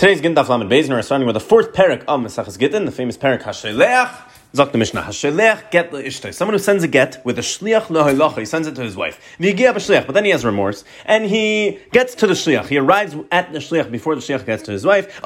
Today's Gindaf Lamed Beis, and we're starting with the fourth parak of Mesachas Gittin, the famous parak Hasheleach. Zok the Mishnah, Hasheleach get. Someone who sends a get with a shliach le'hoilacha, he sends it to his wife. But then he has remorse, and he gets to the shliach. He arrives at the shliach before the shliach gets to his wife.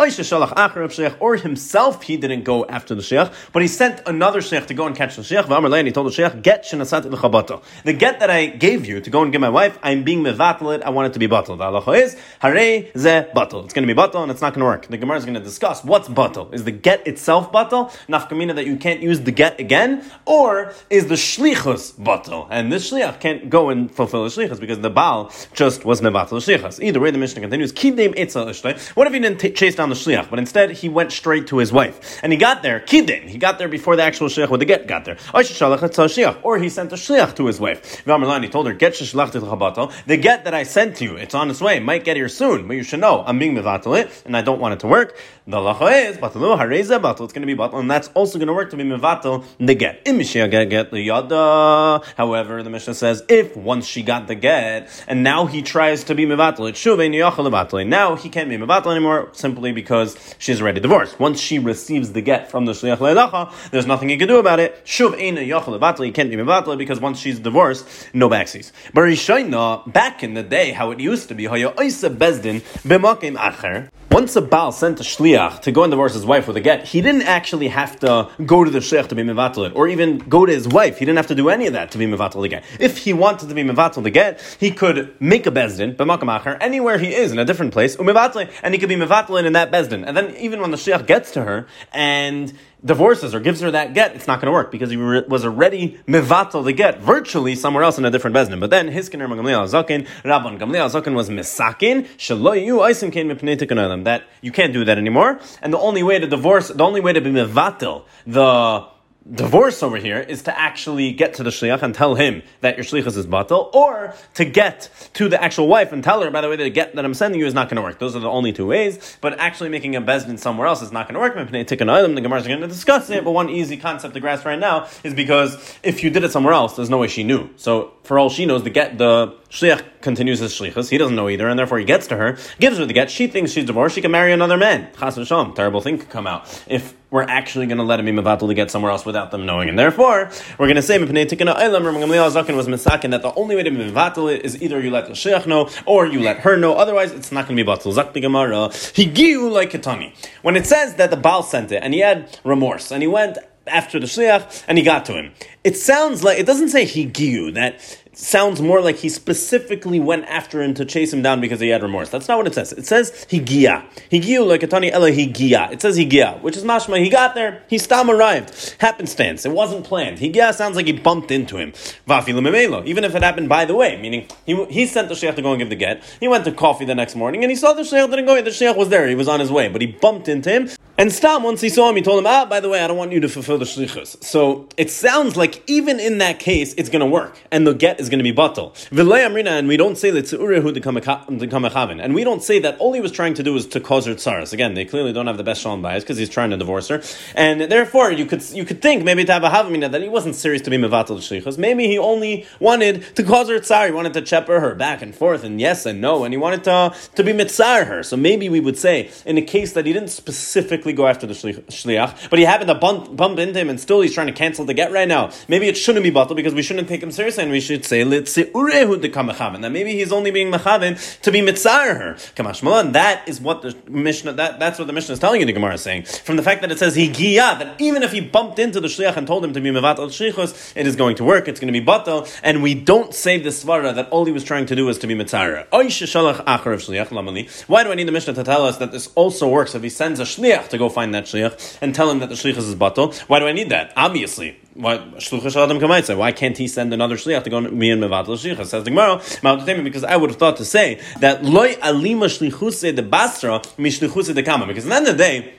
Or himself, he didn't go after the shliach, but he sent another shliach to go and catch the shliach. And he told the shliach, get shenasat l'chabato. The get that I gave you to go and give my wife, I'm being mevatel I want it to be batal. The halacha is, hare ze batal. It's going to be batal, and it's not going to work. The Gemara is going to discuss what's batal. Is the get itself batal? Nafkamina that you can't use use the get again, or is the shlichus batal, and this shliach can't go and fulfill the shlichus because the baal just was mevatel shlichus. Either way, the Mishnah continues. Kidem itzel What if he didn't t- chase down the shliach, but instead he went straight to his wife, and he got there kidem. He got there before the actual shliach with the get got there. Or he sent a shliach to his wife. He told her, "Get the get that I sent to you. It's on its way. Might get here soon, but you should know I'm being mevatel it, and I don't want it to work." The lacha is batalu hareza batal. It's going to be batal, and that's also going to work to be mevatel the get. However, the Mishnah says if once she got the get and now he tries to be mevatel, it shuv mevatel. Now he can't be mevatel anymore simply because she's already divorced. Once she receives the get from the shliach le'elacha, there's nothing he can do about it. Shuv ein yachal. He can't be mevatel because once she's divorced, no backsies. But Rishayna, back in the day, how it used to be, oisa bezdin b'makim acher. Once a Baal sent a shliach to go and divorce his wife with a get, he didn't actually have to go to the to be mevatel or even go to his wife. He didn't have to do any of that to be mevatel the get. If he wanted to be mevatel the get, he could make a bezdin, b'makamacher, anywhere he is in a different place, and he could be mevatel in that bezdin. And then even when the shliach gets to her and divorces or gives her that get, it's not going to work because he re- was already mevatel the get virtually somewhere else in a different bezdin. But then his kinder Gamliel Zakin, Rabban Gamliel Zakin was misakin shaloyu aisim kain mipnei that you can't do that anymore, and the only way to divorce, the only way to be mevatel the divorce over here is to actually get to the shliach and tell him that your shlichus is batal, or to get to the actual wife and tell her, by the way, the get that I'm sending you is not going to work. Those are the only two ways. But actually making a bezdin somewhere else is not going to work. The Gemara is going to discuss it. But one easy concept to grasp right now is because if you did it somewhere else, there's no way she knew. So for all she knows, the get the shliach continues his shlichus. He doesn't know either, and therefore he gets to her, gives her the get. She thinks she's divorced. She can marry another man. Chas v'sham. Terrible thing could come out if we're actually going to let him be mevatel to get somewhere else without them knowing. And therefore, we're going to say, Mipnei Tikana Eilam, Gamliel Zakin was misakin, that the only way to be mevatel it is either you let the sheikh know, or you let her know, otherwise it's not going to be batel. Zakti Gemara, Higiu like Ketani. When it says that the Baal sent it, and he had remorse, and he went after the shliach, and he got to him. It sounds like, it doesn't say higiu, that sounds more like he specifically went after him to chase him down because he had remorse. That's not what it says. It says higia. Higiu like Atani Ela higia. It says higia, which is mashma. He got there. He stam arrived. Happenstance. It wasn't planned. Higia sounds like he bumped into him. Vafi Even if it happened by the way, meaning he, he sent the sheikh to go and give the get. He went to coffee the next morning and he saw the sheikh didn't go. The sheikh was there. He was on his way, but he bumped into him. And Stam, once he saw him, he told him, ah, by the way, I don't want you to fulfill the shlichus. So it sounds like even in that case, it's going to work. And the get is going to be batal. And we don't say that And we don't say that all he was trying to do was to cause her tsaras. Again, they clearly don't have the best shalom bias because he's trying to divorce her. And therefore, you could you could think maybe to have a havamina that he wasn't serious to be mevatel shlichus. Maybe he only wanted to cause her tsar. He wanted to chepper her back and forth and yes and no. And he wanted to, to be mitzar her. So maybe we would say, in a case that he didn't specifically go after the shliach, but he happened to bump, bump into him, and still he's trying to cancel the get right now. Maybe it shouldn't be batal because we shouldn't take him seriously, and we should say urehu that maybe he's only being mechavin to be mitzar her. Kamashmalan. That is what the Mishnah. That, that's what the Mishnah is telling you. The Gemara is saying from the fact that it says he giya that even if he bumped into the shliach and told him to be mevat al shlichus, it is going to work. It's going to be batal, and we don't say the svara that all he was trying to do was to be mitzar. Why do I need the Mishnah to tell us that this also works if he sends a shliach to go find that shliach and tell him that the shliach is batal. Why do I need that? Obviously, why Why can't he send another shliach to go me and mevatel shliach? Says the Gemara, because I would have thought to say that loy alima shlichuse de basra mishlichuse the kama. Because at the end of the day.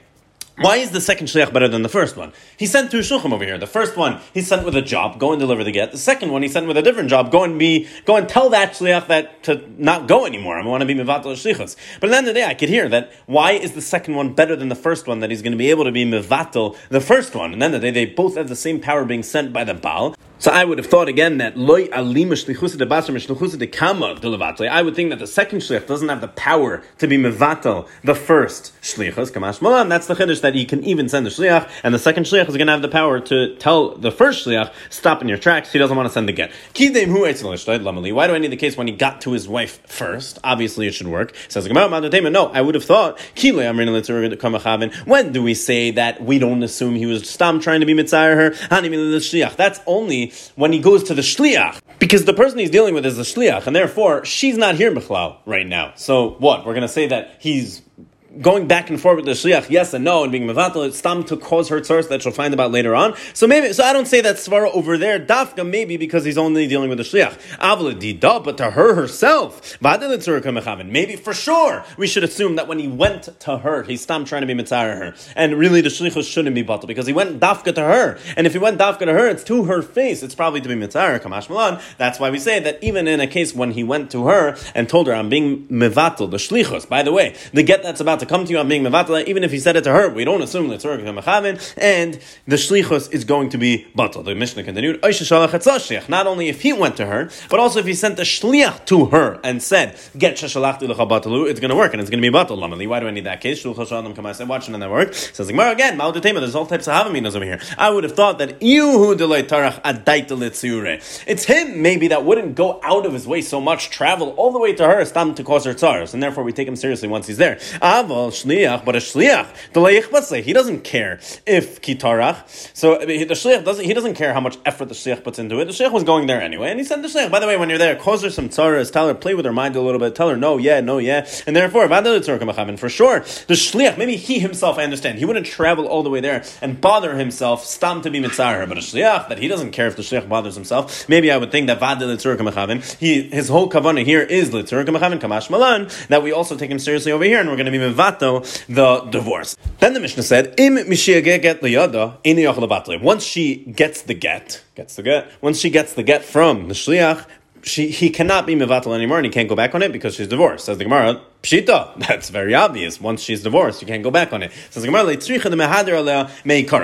Why is the second shliach better than the first one? He sent two shulchim over here. The first one he sent with a job, go and deliver the get. The second one he sent with a different job, go and be, go and tell that shliach that to not go anymore. I want to be mevatel shlichus. But at the end of the day, I could hear that. Why is the second one better than the first one? That he's going to be able to be mevatel the first one. And then the day they both have the same power being sent by the Baal. So I would have thought again that loy alima shlichusa de basar shlichusa de I would think that the second shlich doesn't have the power to be mevatel the first shlichus kamash malan. That's the chiddush that he can even send the shliach, and the second shliach is going to have the power to tell the first shliach stop in your tracks. He doesn't want to send the get. Why do I need the case when he got to his wife first? Obviously, it should work. Says no, I would have thought when do we say that we don't assume he was stam trying to be mitzayir her? That's only when he goes to the shliach, because the person he's dealing with is the shliach, and therefore she's not here bichlal right now. So what? We're to say that he's going back and forth with the shliach, yes and no, and being mevatel, it's stam to cause her source that she'll find about later on. So maybe, so I don't say that svara over there, dafka, maybe because he's only dealing with the shliach. Avla dida, but to her herself, maybe for sure, we should assume that when he went to her, he's stam trying to be mitzvah her. And really the shlichus shouldn't be batal, because he went dafka to her. And if he went dafka to her, it's to her face, it's probably to be mitzvah kamash malan. That's why we say that even in a case when he went to her and told her, I'm being mevatel, the shlichus, by the way, the get that's about to to come to you on being mevatala, even if he said it to her, we don't assume that tzorah mechavin, and the shlichus is going to be batal. The Mishnah continued, not only if he went to her, but also if he sent the shliach to her and said, get shashalachti batalu, it's going to work, and it's going to be batal. Why do I need that case? Shulchas Shalom come I said, watch it and that work. Says Gemara again, Ma'odetema, there's all types of havaminas over here. I would have thought that you who delay tarach adaita It's him maybe that wouldn't go out of his way so much, travel all the way to her, stam to cause her tzars, and therefore we take him seriously once he's there. Shliach, but a shliach, the leichbatze, he doesn't care if kitarach. So the shliach doesn't, he doesn't care how much effort the shliach puts into it. The shliach was going there anyway, and he said the shliach, by the way, when you're there, cause her some tzaras, tell her, play with her mind a little bit, tell her no, yeah, no, yeah, and therefore, for sure, the shliach, maybe he himself, I understand, he wouldn't travel all the way there and bother himself, stam to be mitzvah, but a shliach, that he doesn't care if the shliach bothers himself, maybe I would think that vadel he, his whole kavanah here is litzur kamash malan, that we also take him seriously over here, and we're going to be mivato the divorce. Then the Mishnah said, Im get liyada, Once she gets the get, gets the get, once she gets the get from the shliach, she, he cannot be mevatel anymore and he can't go back on it because she's divorced. Says the Gemara, Pshita. That's very obvious. Once she's divorced, you can't go back on it. The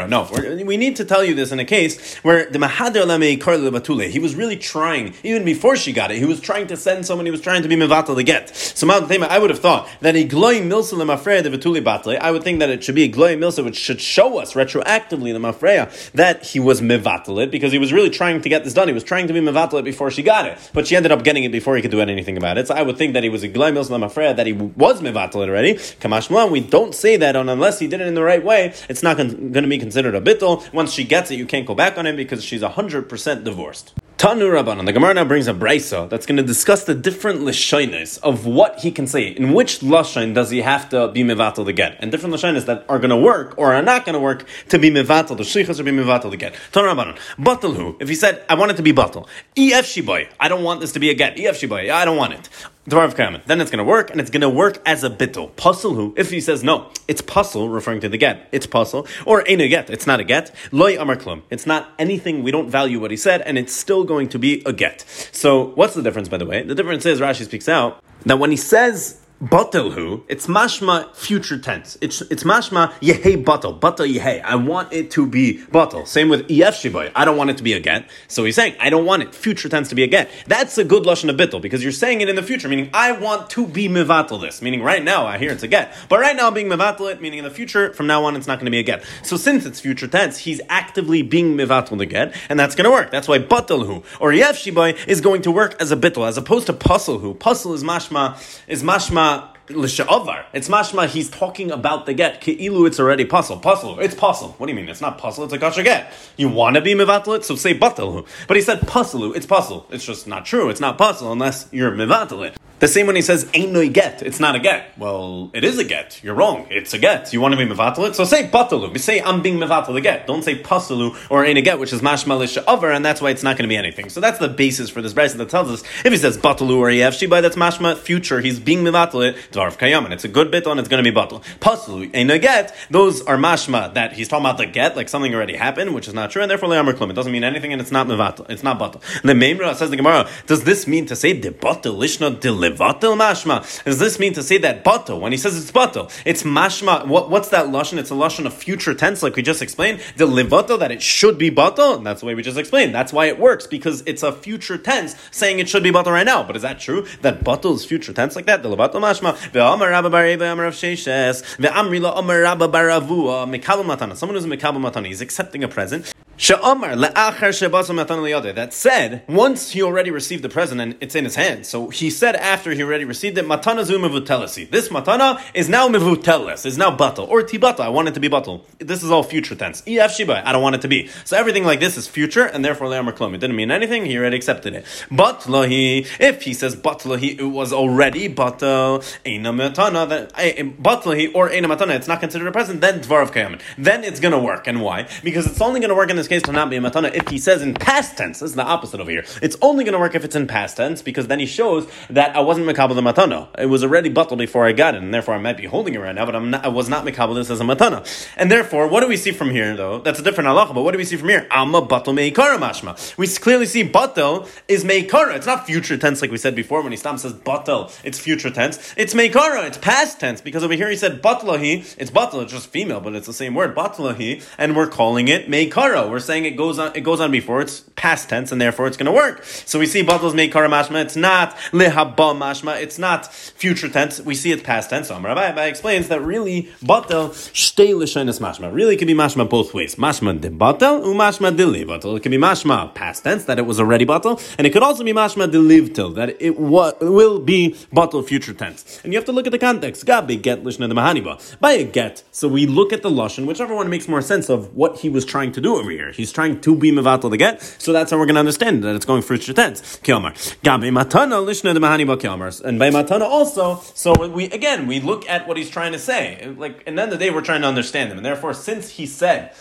No, we need to tell you this in a case where the Mahadir Batule, he was really trying, even before she got it, he was trying to send someone, he was trying to be mevatel to get. So I would have thought that a gloy milsa lemafreya de Batule Batle, I would think that it should be a gloy milsa which should show us retroactively the mafreya that he was mevatel it because he was really trying to get this done. He was trying to be mevatel it before she got it, but she ended up getting it before he could do anything about it. So I would think that he was a gloy milsa lemafreya that he was mevatel already. Kamashmalan, we don't say that on unless he did it in the right way. It's not going to be considered a bittel. Once she gets it, you can't go back on it because she's hundred percent divorced. Tanu Rabbanon. The Gemara now brings a brisa that's going to discuss the different lashonis of what he can say. In which lashon does he have to be mevatel to get? And different lashonis that are going to work or are not going to work to be mevatel. The shlichus or be mevatel to get. Tanu Rabbanon. Batal who? If he said, I want it to be batal. Ef shiboy. I don't want this to be a get. Ef shiboy. I don't want it. Then it's going to work, and it's going to work as a bittul. Puzzle who, if he says no, it's puzzle, referring to the get. It's puzzle. Or ain't a get. It's not a get. Loy amar klum. It's not anything. We don't value what he said, and it's still going to be a get. So, what's the difference, by the way? The difference is, Rashi speaks out, that when he says Batelhu, it's mashma future tense. It's it's mashma yehe batel, batel yehe. I want it to be batel. Same with ef shiboy. I don't want it to be a get. So he's saying I don't want it future tense to be a get. That's a good lashon of bittel because you're saying it in the future, meaning I want to be mevatel this. Meaning right now I hear it's a get, but right now I'm being mevatel it. Meaning in the future, from now on it's not going to be a get. So since it's future tense, he's actively being mevatel the get, and that's going to work. That's why batelhu or ef shiboy is going to work as a bittel as opposed to puzzlehu. Puzzle is mashma is mashma l'sha'avar. It's mashma. He's talking about the get. Ke'ilu, it's already puzzle. Puzzle. It's puzzle. What do you mean? It's not puzzle. It's a kasha get. You want to be mevatel so say batalhu. But he said puzzle. It's puzzle. It's just not true. It's not puzzle unless you're mevatel the same when he says ain't no get, it's not a get. Well, it is a get. You're wrong. It's a get. You want to be mevatel it? So say batalu. Say I'm being mevatel the get. Don't say pasalu or ain't a get, which is mashmalisha over, and that's why it's not going to be anything. So that's the basis for this verse that tells us if he says batalu or ef shibai, that's mashma future. He's being mevatel it dvarf kayam, and it's a good bit on. It's going to be batal. Pasalu ain't a get. Those are mashma that he's talking about the get, like something already happened, which is not true, and therefore le'amr klum. It doesn't mean anything, and it's not mevatel. It's not batal. The Memra says the Gemara, does this mean to say the lishna deliver? Levatel mashma. Does this mean to say that batel, when he says it's batel, it's mashma, what, what's that lashon? It's a lashon of future tense, like we just explained. The levatel, that it should be batel, and that's the way we just explained. That's why it works, because it's a future tense saying it should be batel right now. But is that true? That batel is future tense like that? The levatel mashma. Someone who's a mekabel matana. He's accepting a present. That said, once he already received the present and it's in his hand, so he said after he already received it, matana zu. This matana is now mevuteles, is now batal, or tibata, I want it to be batal. This is all future tense. Ef shiba, I don't want it to be. So everything like this is future, and therefore le'amar klum. It didn't mean anything, he already accepted it. Batlahi, if he says batlahi, it was already batal, eina matana, then eh, eh, batlahi or eina matana, it's not considered a present, then dvar of kayamin. Then it's gonna work. And why? Because it's only gonna work in this case to not be a matana if he says in past tense. This is the opposite over here. It's only going to work if it's in past tense because then he shows that I wasn't mekabel the matana. It was already bottled before I got it, and therefore I might be holding it right now, but I'm not, I was not mekabel this as a matana. And therefore, what do we see from here though? That's a different halacha. But what do we see from here? Amma batel meikara mashma. We clearly see batel is meikara. It's not future tense like we said before when he stops says batel. It's future tense. It's meikara. It's past tense because over here he said batlahi. It's batel. It's just female, but it's the same word batlahi, and we're calling it meikara. We're saying it goes on. It goes on before. It's past tense, and therefore it's going to work. So we see battles make mashma. It's not lehaba mashma. It's not future tense. We see it's past tense. So Rabbi, Rabbi explains that really batel shtei l'shenis mashma. Really, can be mashma both ways. Mashma de batel u mashma de batel. It can be mashma past tense that it was already batel, and it could also be mashma de till that it wa- will be batel future tense. And you have to look at the context. Gabi get lishna de mahaniba by a get. So we look at the lashon, whichever one makes more sense of what he was trying to do over here. He's trying to be mevatel the get, so that's how we're going to understand that it's going future tense. Kiomar. Gabi matana lishna de mahani ba And by matana also, so we again we look at what he's trying to say. Like, and then the day we're trying to understand him, and therefore, since he said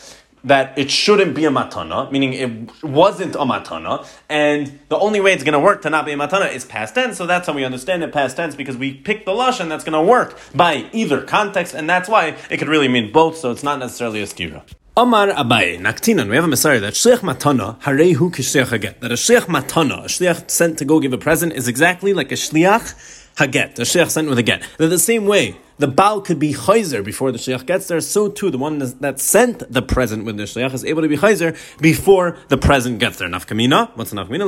that it shouldn't be a matana, meaning it wasn't a matana, and the only way it's going to work to not be a matana is past tense. So that's how we understand it past tense because we pick the lashon that's going to work by either context, and that's why it could really mean both. So it's not necessarily a stira. Omar Abaye, Naktinan, we have a Messiah that Shliach Matana, Harehu Kishliach Haget. That a Shliach Matana, a Shliach sent to go give a present, is exactly like a Shliach Haget, a Shliach sent with a get. They're the same way the Baal could be Chayzer before the Shliach gets there, so too the one that sent the present with the Shliach is able to be Chayzer before the present gets there. Nafkamina, what's Nafkamina?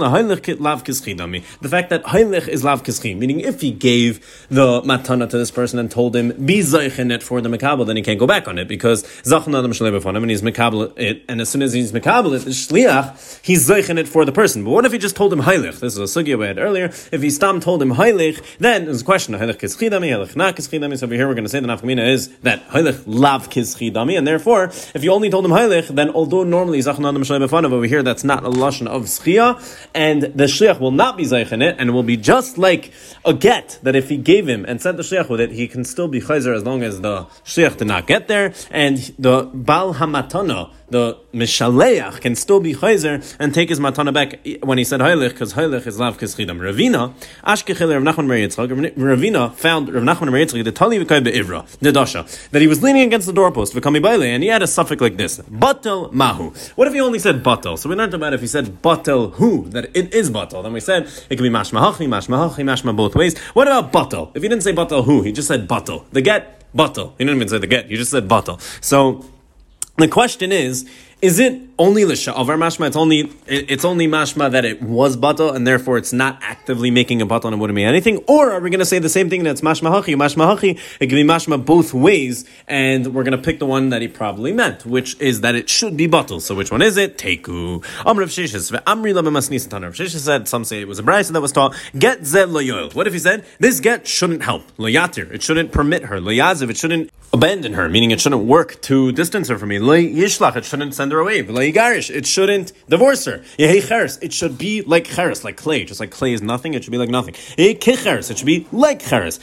Lav. The fact that Heilich is Lav Kischim, meaning if he gave the Matana to this person and told him, be Zeichen it for the Makabal, then he can't go back on it because Zachon Adam Shaleb on him and he's Makabal it, and as soon as he's Makabal it, the Shliach, he's Zeichen it for the person. But what if he just told him Heilich? This is a sugya we had earlier. If he stam told him Heilich, then there's a question, Heilich Kischidami, Heilich not Kischidami, so over here we're going to say the nafkamina is that Heilich lav dami, and therefore, if you only told him Heilich, then although normally Zachanadam Shalei over here, that's not a lashon of Schia, and the Shliach will not be Zeich in it, and it will be just like a get, that if he gave him and sent the Shliach with it, he can still be Chayzer as long as the Shliach did not get there, and the Bal Hamatana, the Mishaleach can still be Chayzer and take his matana back when he said Heilich, because Heilich is Lav Kischidam. Ravina, Ashkechel Rav Nachman Mer Yitzchak, Ravina found Rav Nachman Mer the Tali V'kai Be'ivra, the Dasha, that he was leaning against the doorpost, V'kami Baile, and he had a suffix like this, Batel Mahu. What if he only said Batel? So we learned about if he said Batel Hu, that it is Batel. Then we said it can be Mashmahachi, Mashmahachi, Mashma both ways. What about Batel? If he didn't say Batel Hu, he just said Batel. The get, Batel. He didn't even say the get, he just said Batel. So, the question is, is it only l'sha'avar mashma? It's only it's only mashma that it was batal, and therefore it's not actively making a batal and it wouldn't mean anything. Or are we going to say the same thing that's mashma hachi, mashma hachi? It can be mashma both ways, and we're going to pick the one that he probably meant, which is that it should be batal. So which one is it? Teku. Amr of Shishis said. Some say it was a brayso that was taught. Get zed loyoil. What if he said this get shouldn't help loyatir? It shouldn't permit her loyaziv. It shouldn't abandon her, meaning it shouldn't work to distance her from me. Yishlach, it shouldn't send her away. Garish, it shouldn't divorce her. It should be like cheres, like clay. Just like clay is nothing, it should be like nothing. It should be like cheres.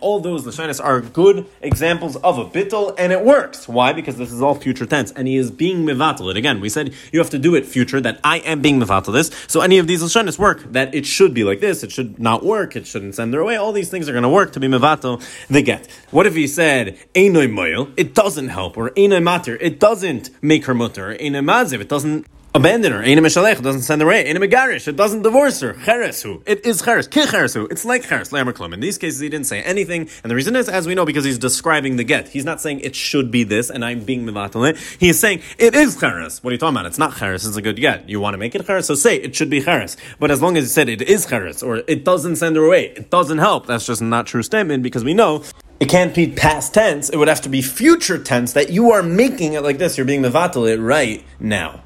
All those lashonis are good examples of a bittel, and it works. Why? Because this is all future tense, and he is being mevatel it. Again, we said you have to do it future, that I am being mevatel this. So any of these lashonis work, that it should be like this, it should not work, it shouldn't send her away. All these things are going to work to be mevatel the get. What if he said, Einoy moil, it doesn't help, or Einoy matter, it doesn't make her mutter, or Einoy it doesn't abandon her. Ein Mishalech doesn't send her away. Ein Megarish, it doesn't divorce her. Cheresu, it is Cheres. Ki Cheresu, it's like Cheres, Lamerklum. In these cases, he didn't say anything, and the reason is, as we know, because he's describing the get. He's not saying it should be this, and I'm being mevatel. He is saying it is Cheres. What are you talking about? It's not Cheres, it's a good get. You want to make it Cheres, so say it should be Cheres. But as long as he said it is Cheres, or it doesn't send her away, it doesn't help, that's just not true statement, because we know it can't be past tense. It would have to be future tense that you are making it like this. You're being mevatel it right now.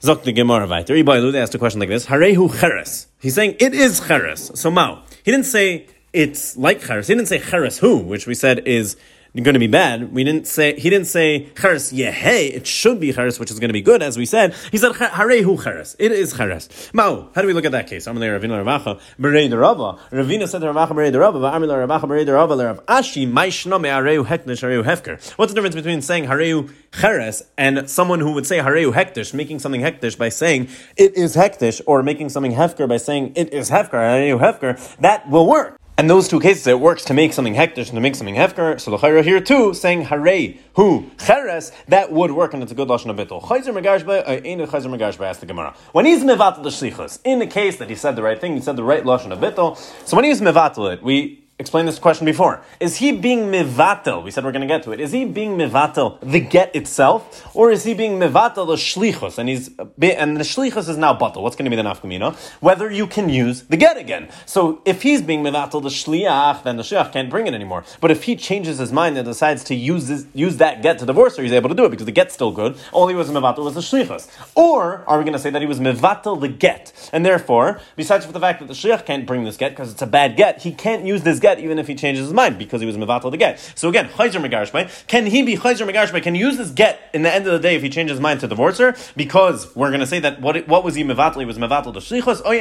Zok the Gemara weiter. Ibailu, they asked a question like this. Harehu cheres. He's saying it is cheres. So Mao. He didn't say it's like cheres. He didn't say cheres who, which we said is going to be bad. We didn't say he didn't say cheres yehei. It should be cheres, which is going to be good, as we said. He said harehu cheres. It is cheres. Mao. How do we look at that case? Amalei Ravina Ravacha berei derava. Ravina said to Ravacha berei derava. Amalei Ravacha berei derava. Lerav Ashi maishna me harehu heknish harehu hefker. What's the difference between saying harehu cheres and someone who would say harehu hektish, making something hektish by saying it is hektish, or making something hefker by saying it is hefker harehu hefker? That will work. And those two cases, it works to make something hektish and to make something hefker. So the here too, saying hare hu cheres, that would work, and it's a good lashon of bittul. Chayzer megashba, uh, ain't chayzer megashba. Asked the Gemara when he's mevatel the shlichus in the case that he said the right thing, he said the right lashon of bittul. So when he's mevatel it, we explained this question before. Is he being mivatel? We said we're going to get to it. Is he being mivatel the get itself, or is he being mivatel the shlichus? And he's and the shlichus is now batel. What's going to be the nafkamina? Whether you can use the get again. So if he's being mivatel the shliach, then the shliach can't bring it anymore. But if he changes his mind and decides to use this, use that get to divorce her, he's able to do it because the get's still good. All he was mivatel was the shlichus. Or are we going to say that he was mivatel the get, and therefore, besides for the fact that the shliach can't bring this get because it's a bad get, he can't use this get even if he changes his mind because he was mevatel the get. So again, chayzer megarshbay. Can he be chayzer megarshbay? Can he use this get in the end of the day if he changes his mind to divorce her? Because we're going to say that what what was he mevatel? He was mevatel the shlichus. Oh,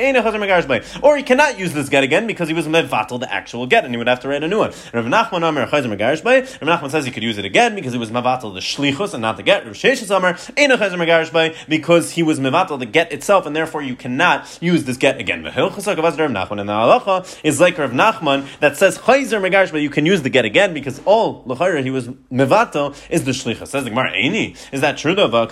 or he cannot use this get again because he was mevatel the actual get, and he would have to write a new one. Rav Nachman Amar chayzer megarshbay. Rav Nachman says he could use it again because he was mevatel the shlichus and not the get. Rav Sheshes Amar ena chayzer megarshbay because he was mevatel the get itself, and therefore you cannot use this get again. And the halacha is like Rav Nachman that says chayzer megarsh, but you can use the get again because oh, all l'chayra he was mevato is the shlicha. Says the Gemara, Eini, is that true? Though, but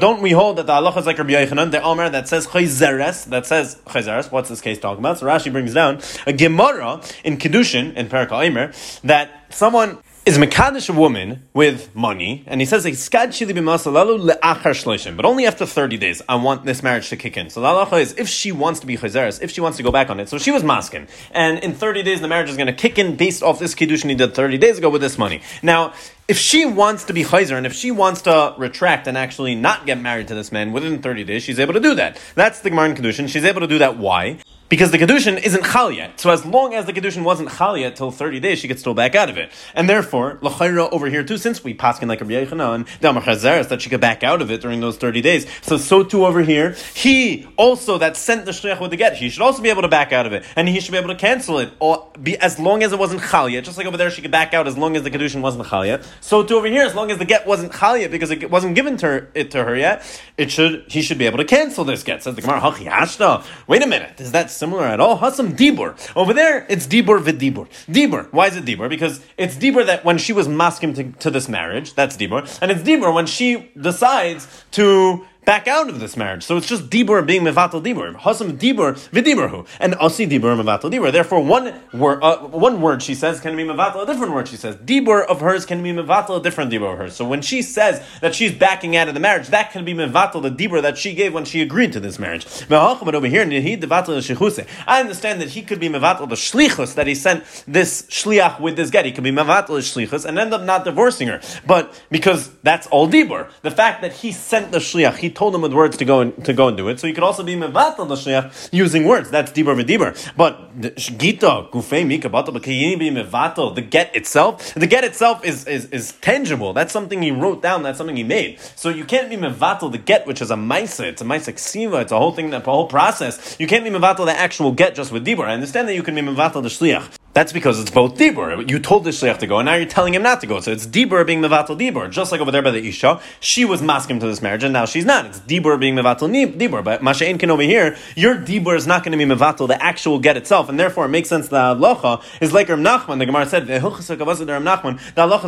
don't we hold that the halacha is like Rabbi Yochanan, the Omer that says chayzeres, that says chayzeres. What's this case talking about? So Rashi brings down a Gemara in kedushin in Parak that someone is Mekadesh a woman with money, and he says, but only after 30 days, I want this marriage to kick in. So the halacha is, if she wants to be chazeres, if she wants to go back on it, so she was masking, and in 30 days the marriage is going to kick in based off this kiddushin he did 30 days ago with this money. Now, if she wants to be chazer, and if she wants to retract and actually not get married to this man within 30 days, she's able to do that. That's the Gemara in Kedushin. She's able to do that. Why? Because the Kedushin isn't Chal yet. So as long as the Kedushin wasn't Chal yet till 30 days, she could still back out of it. And therefore, L'chayra over here too, since we paskin like Rabbi Yochanan, Damar Chazaris, that she could back out of it during those 30 days. So, so too over here, he also that sent the Shliach with the get, he should also be able to back out of it. And he should be able to cancel it, or be, as long as it wasn't Chal yet. Just like over there, she could back out as long as the Kedushin wasn't Chal yet. So too over here, as long as the get wasn't Chal yet, because it wasn't given to her, it to her yet, it should, he should be able to cancel this get. Says the Gemara, Wait a minute, is that similar at all? some dibur. Over there, it's dibur vidibur. Dibur. Why is it dibur? Because it's dibur that when she was masking to, to this marriage, that's dibur, and it's dibur when she decides to back out of this marriage. So it's just dibur being mevatel dibur. Hasam dibur v'diburhu. And asi dibur mevatel dibur. Therefore, one word, uh, one word she says can be mevatel, a different word she says. Dibur of hers can be mevatel, a different dibur of hers. So when she says that she's backing out of the marriage, that can be mevatel, the dibur that she gave when she agreed to this marriage. But over here, I understand that he could be mevatel the shlichus, that he sent this shliach with this get. He could be mevatel the shlichus and end up not divorcing her. But because that's all dibur. The fact that he sent the shliach, he told him with words to go and to go and do it. So you could also be mevatel the shliach using words. That's dibur v'dibur. But gita gufei mika but can be mevatel the get itself? The get itself is, is is tangible. That's something he wrote down. That's something he made. So you can't be mevatel the get, which is a maisa. It's a maisa ksiva. It's a whole thing, that a whole process. You can't be mevatel the actual get just with dibur. I understand that you can be mevatel the shliach. That's because it's both dibur. You told the shliach to go, and now you're telling him not to go. So it's dibur being mevatel dibur, just like over there by the isha. She was masking to this marriage, and now she's not. It's dibur being mevatel dibur. But masha'in can over here, your dibur is not going to be mevatel the actual get itself, and therefore it makes sense. The halacha is like Rav Nachman. The Gemara said the halacha is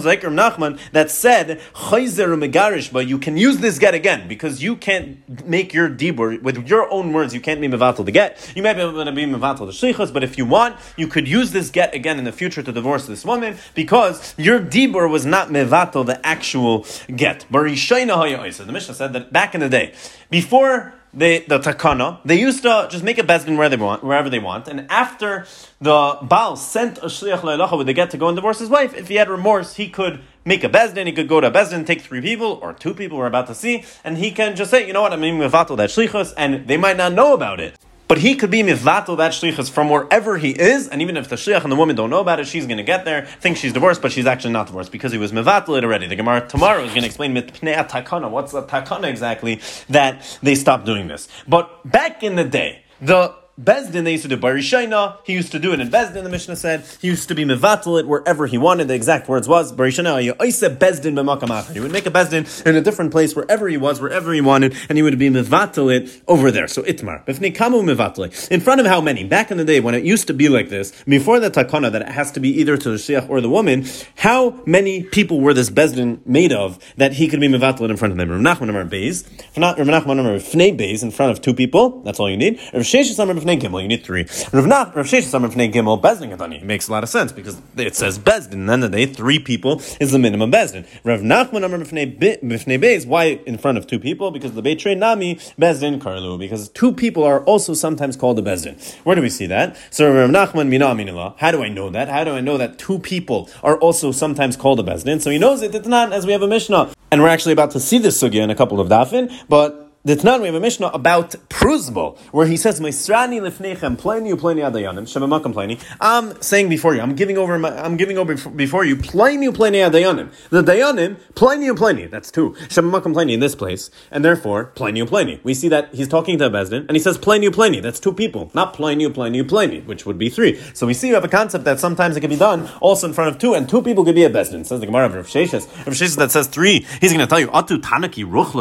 like Rav Nachman that said chayzer but you can use this get again because you can't make your dibur with your own words. You can't be mevatel the get. You might be able to be mevatel the shlichus, but if you want, you could use this get again in the future to divorce this woman because your dibur was not mevatel the actual get. The Mishnah said that back in the day, before the, the takana, they used to just make a bezdin where they want, wherever they want, and after the Baal sent a shliach le'elacha with the get to go and divorce his wife, if he had remorse, he could make a bezdin, he could go to a bezdin, take three people, or two people we're about to see, and he can just say, you know what, I'm mevatel that shlichus, and they might not know about it. But he could be mivato that shlichus from wherever he is, and even if the shliach and the woman don't know about it, she's going to get there, think she's divorced, but she's actually not divorced because he was mivato it already. The Gemara tomorrow is going to explain mitpnei takana. What's the takana exactly that they stopped doing this? But back in the day, the Bezdin, they used to do Barishayna. He used to do it in Bezdin, the Mishnah said. He used to be Mevatel it wherever he wanted. The exact words was b'makam He would make a Bezdin in a different place wherever he was, wherever he wanted, and he would be Mevatel it over there. So Itmar. Bifnei Kamu Mevatel In front of how many? Back in the day when it used to be like this, before the takana that it has to be either to the Shiach or the woman, how many people were this Bezdin made of that he could be Mevatel it in front of them? Rav Amar Beis. Amar Fnei in front of two people. That's all you need. Fnei Gimel, you need three. Rav Nach, Rav Sheshes Amar Fnei Gimel, Bezdin Gadani. It makes a lot of sense because it says Bezdin. And then the day, three people is the minimum Bezdin. Rav Nachman Fnei Beis, why in front of two people? Because the Beit Nami, Bezdin Karlu. Because two people are also sometimes called a Bezdin. Where do we see that? So Rav Nachman Mina Aminillah. How do I know that? How do I know that two people are also sometimes called a Bezdin? So he knows it, it's not as we have a Mishnah. And we're actually about to see this sugya in a couple of dafin, but the Tanan, we have a Mishnah about Pruzbal, where he says, "Meisrani lifnechem pleni upleni adayanim shemamakam pleni." I'm saying before you, I'm giving over, my, I'm giving over before you pleni upleni adayanim. The dayanim pleni upleni. That's two shemamakam pleni in this place, and therefore pleni upleni. We see that he's talking to a bezdin, and he says pleni upleni. That's two people, not pleni upleni upleni, which would be three. So we see you have a concept that sometimes it can be done also in front of two, and two people could be a bezdin. Says the Gemara of Rav Sheshes. Rav Sheshes that says three. He's going to tell you atu tanaki ruch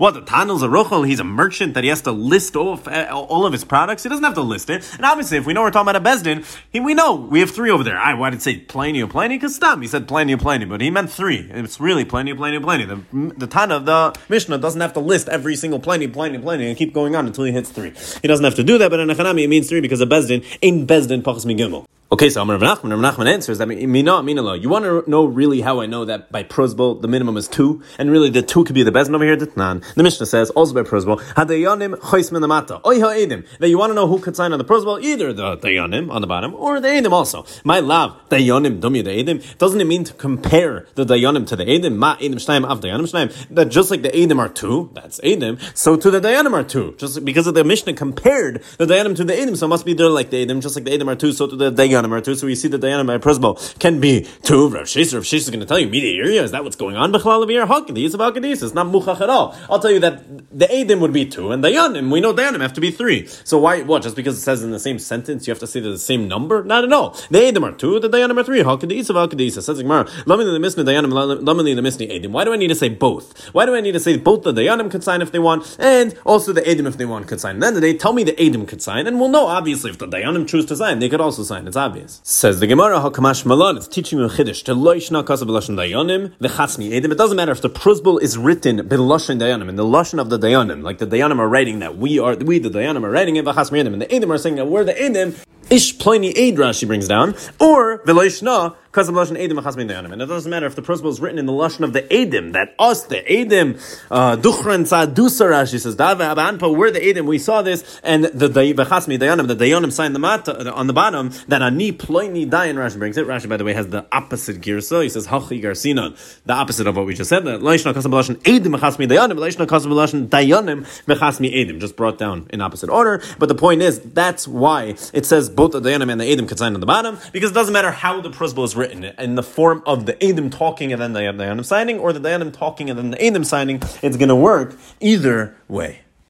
What the Tanel's a he's a merchant that he has to list off uh, all of his products. He doesn't have to list it. And obviously, if we know we're talking about a Bezdin, he, we know we have three over there. I why did say plenty of plenty? Because stop, he said plenty of plenty, but he meant three. It's really plenty of plenty of plenty. The, the Tana of the Mishnah doesn't have to list every single plenty, plenty, plenty, and keep going on until he hits three. He doesn't have to do that, but in Echanami it means three because a Bezdin ain't Bezdin Pachas Migimel. Okay, so Amar Rav Nachman, Rav Nachman answers that mina mina You want to know really how I know that by prosbol the minimum is two, and really the two could be the best over here. Ditnan. The Mishnah says also by prosbol hadayanim chois minamata oy ha'edim. That you want to know who could sign on the prosbol, either the dayanim on the bottom or the edim also. My love dayanim dumi the edim. Doesn't it mean to compare the dayanim to the edim? Ma edim shnaim av dayanim shnaim. That just like the edim are two, that's edim. So to the dayanim are two. Just because of the Mishnah compared the dayanim to the edim, so it must be there like the edim, just like the edim are two. So to the dayanim Dayanim two, so we see that Dayanim by Presbo can be two. Rav Sheshes, Rav Sheshes is going to tell you, media is that what's going on? Bechlal of Hak, the of Hakadis, it's not Muchach at all. I'll tell you that the Adim would be two, and Dayanim, we know Dayanim have to be three. So why, what, just because it says in the same sentence, you have to say the same number? Not at all. The Adim are two, the Dayanim are three. Hakadis of Hakadis, says the Gemara, Lamini the Misni Dayanim, Lamini the Misni Adim. Why do I need to say both? Why do I need to say both the Dayanim could sign if they want, and also the Adim if they want could sign? And then the day, tell me the Adim could sign, and we'll know, obviously, if the Dayanim choose to sign, they could also sign. It's obvious. Says the Gemara Hakamash Malan, it's teaching you a chiddush to loishna kasa b'lashon dayanim v'chatzmi edim. It doesn't matter if the prusbul is written b'lashon dayanim in the lashon of the dayanim, like the dayanim are writing that we are we the dayanim are writing it v'chatzmi edim, and the edim are saying that we're the edim. Ish pliny aid Rashi brings down, or v'loishna because of lashon edim achas dayanim. And it doesn't matter if the prosbul is written in the lashon of the edim, that us, the edim, uh, duchran tzadusa Rashi says, dava abanpa, we're the edim, we saw this, and the v'chasmi dayanim, the dayanim signed the mat uh, on the bottom, that ani ploini dayan Rashi brings it. Rashi, by the way, has the opposite girsa. He says hachi garsinan, the opposite of what we just said. That loishna kasam lashon edim achasmi dayanim, loishna kasam lashon dayanim v'chasmi edim, just brought down in opposite order. But the point is, that's why it says both the dayanim and the edim could sign on the bottom, because it doesn't matter how the prosbul is written in the form of the Adim talking and then the Dayanim signing, or the Dayanim talking and then the Adim signing, it's going to work either way.